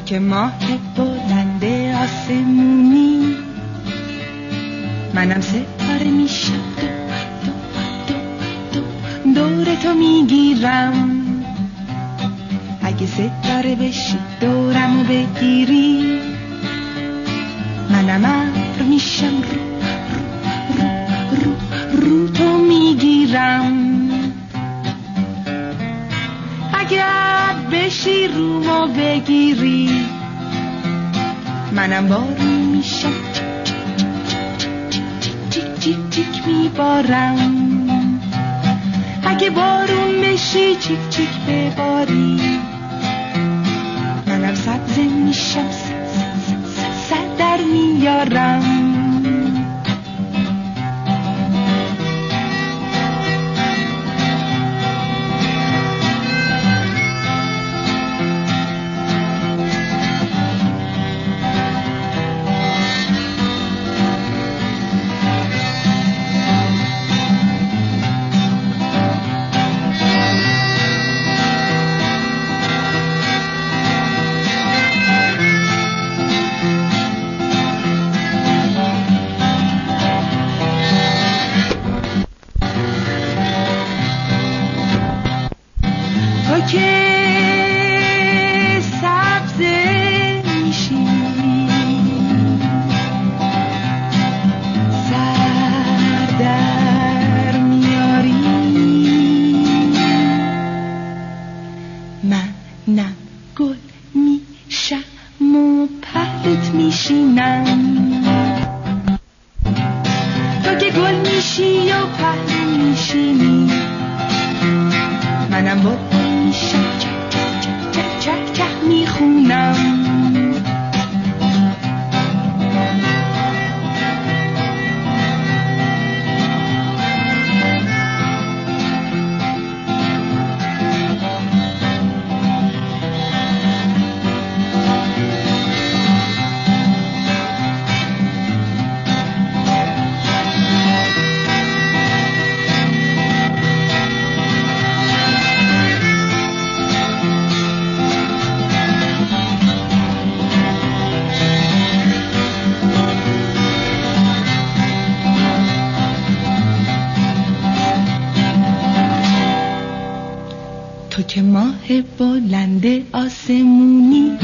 که ماه بلند آسمونی. منم ستاره میشم دو دو دو دو دور تو می‌گیرم اگه ستاره بشی دورمو بگیری. منم ابر میشم. رو رو رو رو, رو تو می‌گیرم اگر بشی رومو بگیری. منم بارون میشم چیک چیک چیک میبارم. اگه بارون بشی چیک چیک بباری. منم سبز میشم صد در میارم. که سبز میشی. سر در میاری. من نه گل میشم و پهلوت میشینم. تو که گل میشی و پهلو میشینی. منم بلبل تو که ماه بلند آسمونی.